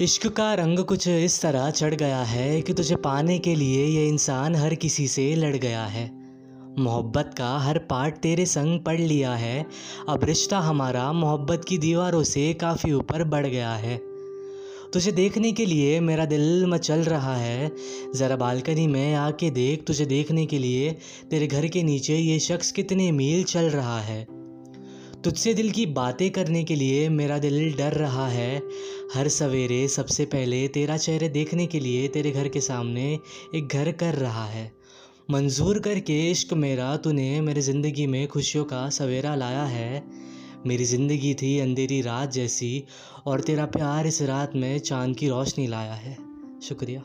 इश्क का रंग कुछ इस तरह चढ़ गया है कि तुझे पाने के लिए ये इंसान हर किसी से लड़ गया है। मोहब्बत का हर पार्ट तेरे संग पढ़ लिया है। अब रिश्ता हमारा मोहब्बत की दीवारों से काफ़ी ऊपर बढ़ गया है। तुझे देखने के लिए मेरा दिल मचल रहा है। ज़रा बालकनी में आके देख तुझे देखने के लिए। तेरे घर के नीचे ये शख्स कितने मील चल रहा है। तुझसे दिल की बातें करने के लिए मेरा दिल डर रहा है। हर सवेरे सबसे पहले तेरा चेहरे देखने के लिए तेरे घर के सामने एक घर कर रहा है। मंजूर करके इश्क मेरा तूने मेरी ज़िंदगी में खुशियों का सवेरा लाया है। मेरी ज़िंदगी थी अंधेरी रात जैसी और तेरा प्यार इस रात में चाँद की रोशनी लाया है। शुक्रिया।